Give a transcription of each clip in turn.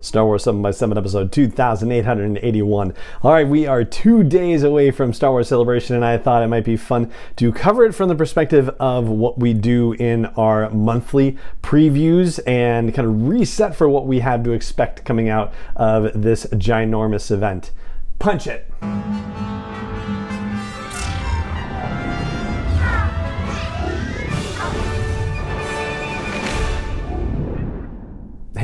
Star Wars 7 by 7 episode 2881. All right, we are two days away from Star Wars Celebration, and I thought it might be fun to cover it from the perspective of what we do in our monthly previews and kind of reset for what we have to expect coming out of this ginormous event. Punch it!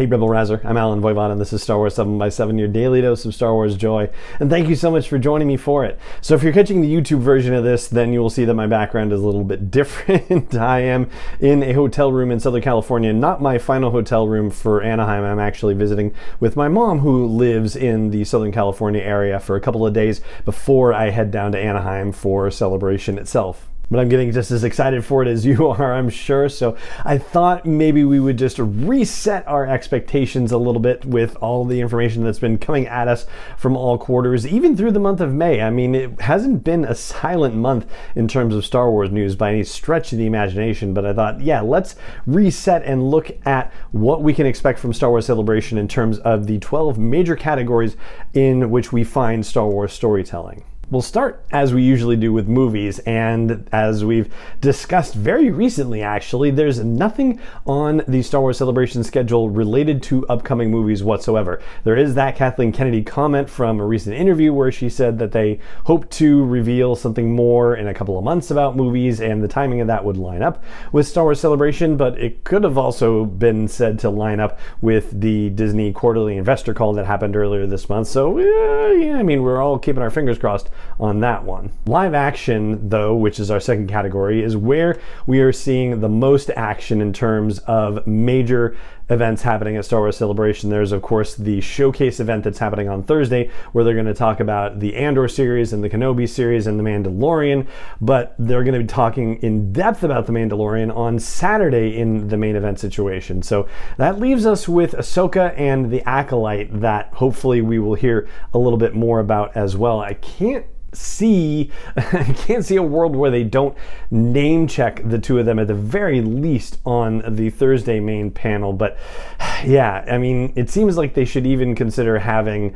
Hey Rebel Rouser, I'm Allen Voivod and this is Star Wars 7 by 7 your daily dose of Star Wars joy. And thank you so much for joining me for it. So if you're catching the YouTube version of this, then you will see that my background is a little bit different. I am in a hotel room in Southern California, not my final hotel room for Anaheim. I'm actually visiting with my mom who lives in the Southern California area for a couple of days before I head down to Anaheim for celebration itself but I'm getting just as excited for it as you are, I'm sure. So I thought maybe we would just reset our expectations a little bit with all the information that's been coming at us from all quarters, even through the month of May. I mean, it hasn't been a silent month in terms of Star Wars news by any stretch of the imagination, but I thought, yeah, let's reset and look at what we can expect from Star Wars Celebration in terms of the 12 major categories in which we find Star Wars storytelling. We'll start as we usually do with movies, and as we've discussed very recently, actually, there's nothing on the Star Wars Celebration schedule related to upcoming movies whatsoever. There is that Kathleen Kennedy comment from a recent interview where she said that they hope to reveal something more in a couple of months about movies, and the timing of that would line up with Star Wars Celebration, but it could have also been said to line up with the Disney quarterly investor call that happened earlier this month. So, uh, yeah, I mean, we're all keeping our fingers crossed on that one. Live action, though, which is our second category, is where we are seeing the most action in terms of major events happening at Star Wars Celebration. There's, of course, the showcase event that's happening on Thursday, where they're going to talk about the Andor series and the Kenobi series and the Mandalorian, but they're going to be talking in depth about the Mandalorian on Saturday in the main event situation. So that leaves us with Ahsoka and the Acolyte that hopefully we will hear a little bit more about as well. I can't see I can't see a world where they don't name check the two of them at the very least on the Thursday main panel but yeah I mean it seems like they should even consider having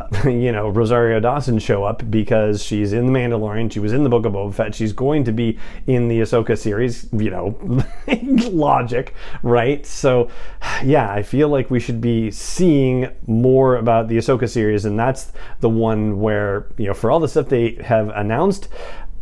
you know, Rosario Dawson show up because she's in The Mandalorian, she was in the Book of Boba Fett, she's going to be in the Ahsoka series, you know, logic, right? So, yeah, I feel like we should be seeing more about the Ahsoka series, and that's the one where, you know, for all the stuff they have announced,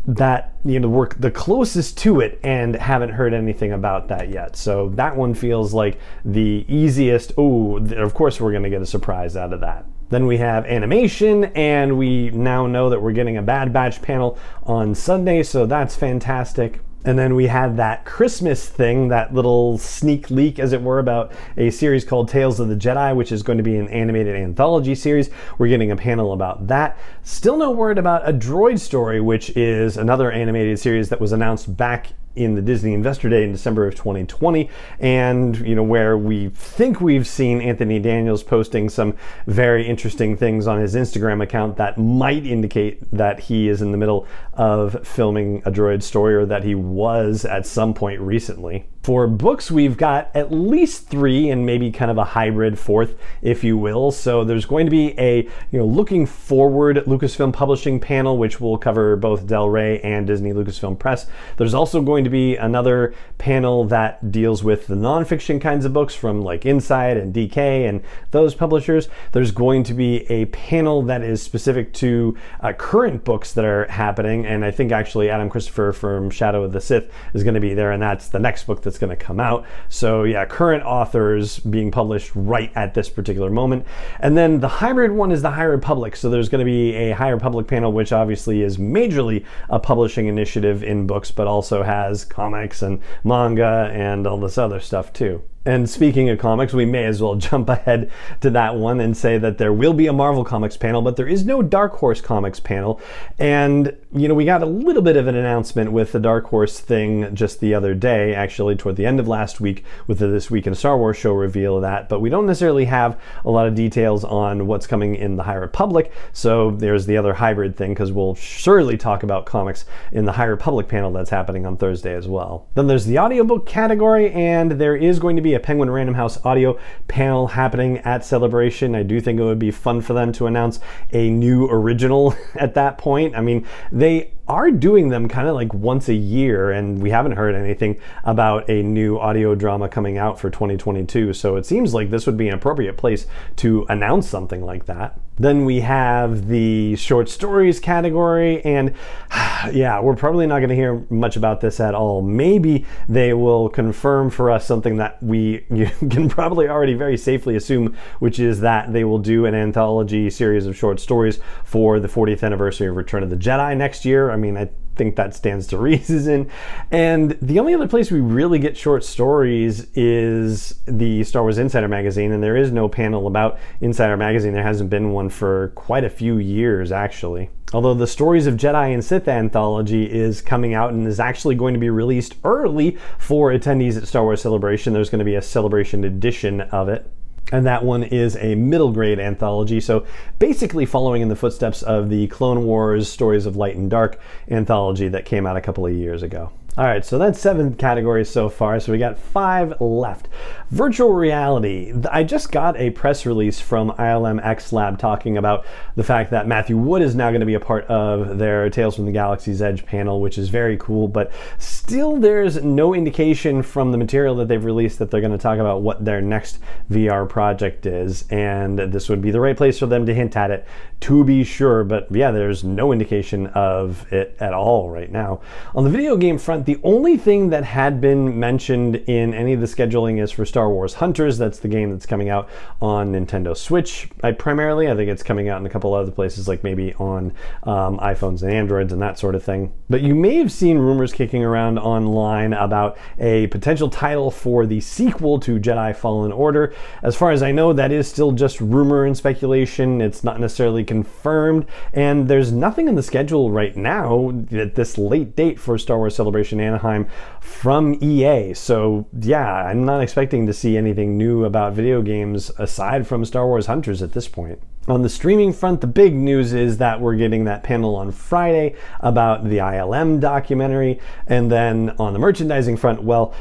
that you know work the closest to it and haven't heard anything about that yet so that one feels like the easiest oh of course we're going to get a surprise out of that then we have animation, and we now know that we're getting a Bad Batch panel on Sunday, so that's fantastic. And then we had that Christmas thing, that little sneak leak, as it were, about a series called Tales of the Jedi, which is going to be an animated anthology series. We're getting a panel about that. Still no word about a droid story, which is another animated series that was announced back in the Disney Investor Day in December of 2020, and you know where we think we've seen Anthony Daniels posting some very interesting things on his Instagram account that might indicate that he is in the middle of filming a droid story or that he was at some point recently. For books, we've got at least three and maybe kind of a hybrid fourth, if you will. So there's going to be a you know looking forward Lucasfilm Publishing panel, which will cover both Del Rey and Disney Lucasfilm Press. There's also going to be another panel that deals with the nonfiction kinds of books from like Insight and DK and those publishers. There's going to be a panel that is specific to uh, current books that are happening, and I think actually Adam Christopher from Shadow of the Sith is going to be there, and that's the next book that's going to come out. So, yeah, current authors being published right at this particular moment. And then the hybrid one is the High Republic. So, there's going to be a High Republic panel, which obviously is majorly a publishing initiative in books, but also has comics and manga and all this other stuff too. And speaking of comics, we may as well jump ahead to that one and say that there will be a Marvel Comics panel, but there is no Dark Horse Comics panel. And, you know, we got a little bit of an announcement with the Dark Horse thing just the other day, actually, toward the end of last week with the This Week in Star Wars show reveal of that. But we don't necessarily have a lot of details on what's coming in the High Republic. So there's the other hybrid thing, because we'll surely talk about comics in the High Republic panel that's happening on Thursday as well. Then there's the audiobook category, and there is going to be a Penguin Random House audio panel happening at Celebration. I do think it would be fun for them to announce a new original at that point. I mean, they are doing them kind of like once a year, and we haven't heard anything about a new audio drama coming out for 2022. So it seems like this would be an appropriate place to announce something like that. Then we have the short stories category, and yeah, we're probably not going to hear much about this at all. Maybe they will confirm for us something that we can probably already very safely assume, which is that they will do an anthology series of short stories for the 40th anniversary of Return of the Jedi next year. I mean, I think that stands to reason. And the only other place we really get short stories is the Star Wars Insider magazine, and there is no panel about Insider magazine. There hasn't been one for quite a few years, actually. Although the Stories of Jedi and Sith anthology is coming out and is actually going to be released early for attendees at Star Wars Celebration, there's going to be a celebration edition of it and that one is a middle grade anthology. So basically, following in the footsteps of the Clone Wars Stories of Light and Dark anthology that came out a couple of years ago. All right, so that's seven categories so far. So we got five left. Virtual reality. I just got a press release from ILM X Lab talking about the fact that Matthew Wood is now going to be a part of their Tales from the Galaxy's Edge panel, which is very cool. But still, there's no indication from the material that they've released that they're going to talk about what their next VR project is. And this would be the right place for them to hint at it, to be sure. But yeah, there's no indication of it at all right now. On the video game front, the only thing that had been mentioned in any of the scheduling is for Star Wars Hunters. That's the game that's coming out on Nintendo Switch. I primarily, I think it's coming out in a couple other places, like maybe on um, iPhones and Androids and that sort of thing. But you may have seen rumors kicking around online about a potential title for the sequel to Jedi Fallen Order. As far as I know, that is still just rumor and speculation. It's not necessarily confirmed, and there's nothing in the schedule right now at this late date for Star Wars Celebration Anaheim from EA. So, yeah, I'm not expecting to see anything new about video games aside from Star Wars Hunters at this point. On the streaming front, the big news is that we're getting that panel on Friday about the ILM documentary. And then on the merchandising front, well,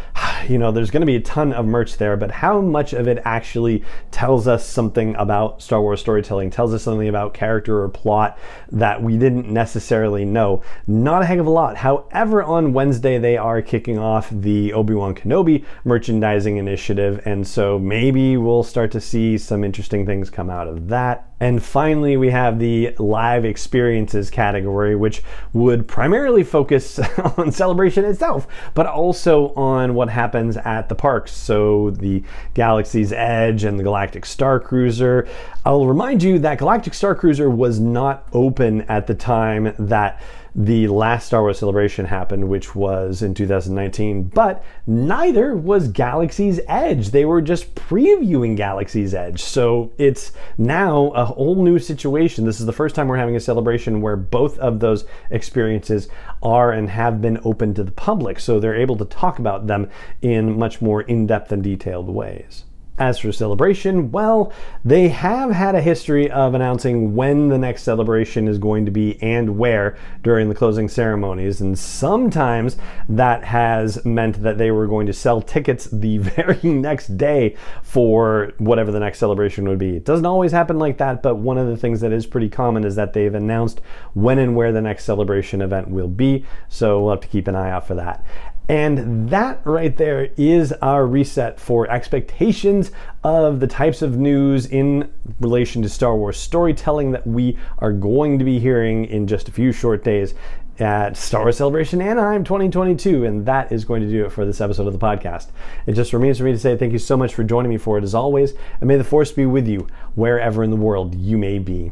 you know, there's going to be a ton of merch there, but how much of it actually tells us something about Star Wars storytelling, tells us something about character or plot that we didn't necessarily know? Not a heck of a lot. However, on Wednesday, they are kicking off the Obi Wan Kenobi merchandising initiative. And so maybe we'll start to see some interesting things come out of that. And finally, we have the live experiences category, which would primarily focus on celebration itself, but also on what happens at the parks. So, the Galaxy's Edge and the Galactic Star Cruiser. I'll remind you that Galactic Star Cruiser was not open at the time that the last Star Wars celebration happened, which was in 2019, but neither was Galaxy's Edge. They were just previewing Galaxy's Edge. So it's now a whole new situation. This is the first time we're having a celebration where both of those experiences are and have been open to the public. So they're able to talk about them in much more in depth and detailed ways. As for celebration, well, they have had a history of announcing when the next celebration is going to be and where during the closing ceremonies, and sometimes that has meant that they were going to sell tickets the very next day for whatever the next celebration would be. It doesn't always happen like that, but one of the things that is pretty common is that they've announced when and where the next celebration event will be, so we'll have to keep an eye out for that. And that right there is our reset for expectations of the types of news in relation to Star Wars storytelling that we are going to be hearing in just a few short days at Star Wars Celebration Anaheim 2022. And that is going to do it for this episode of the podcast. It just remains for me to say thank you so much for joining me for it as always. And may the Force be with you wherever in the world you may be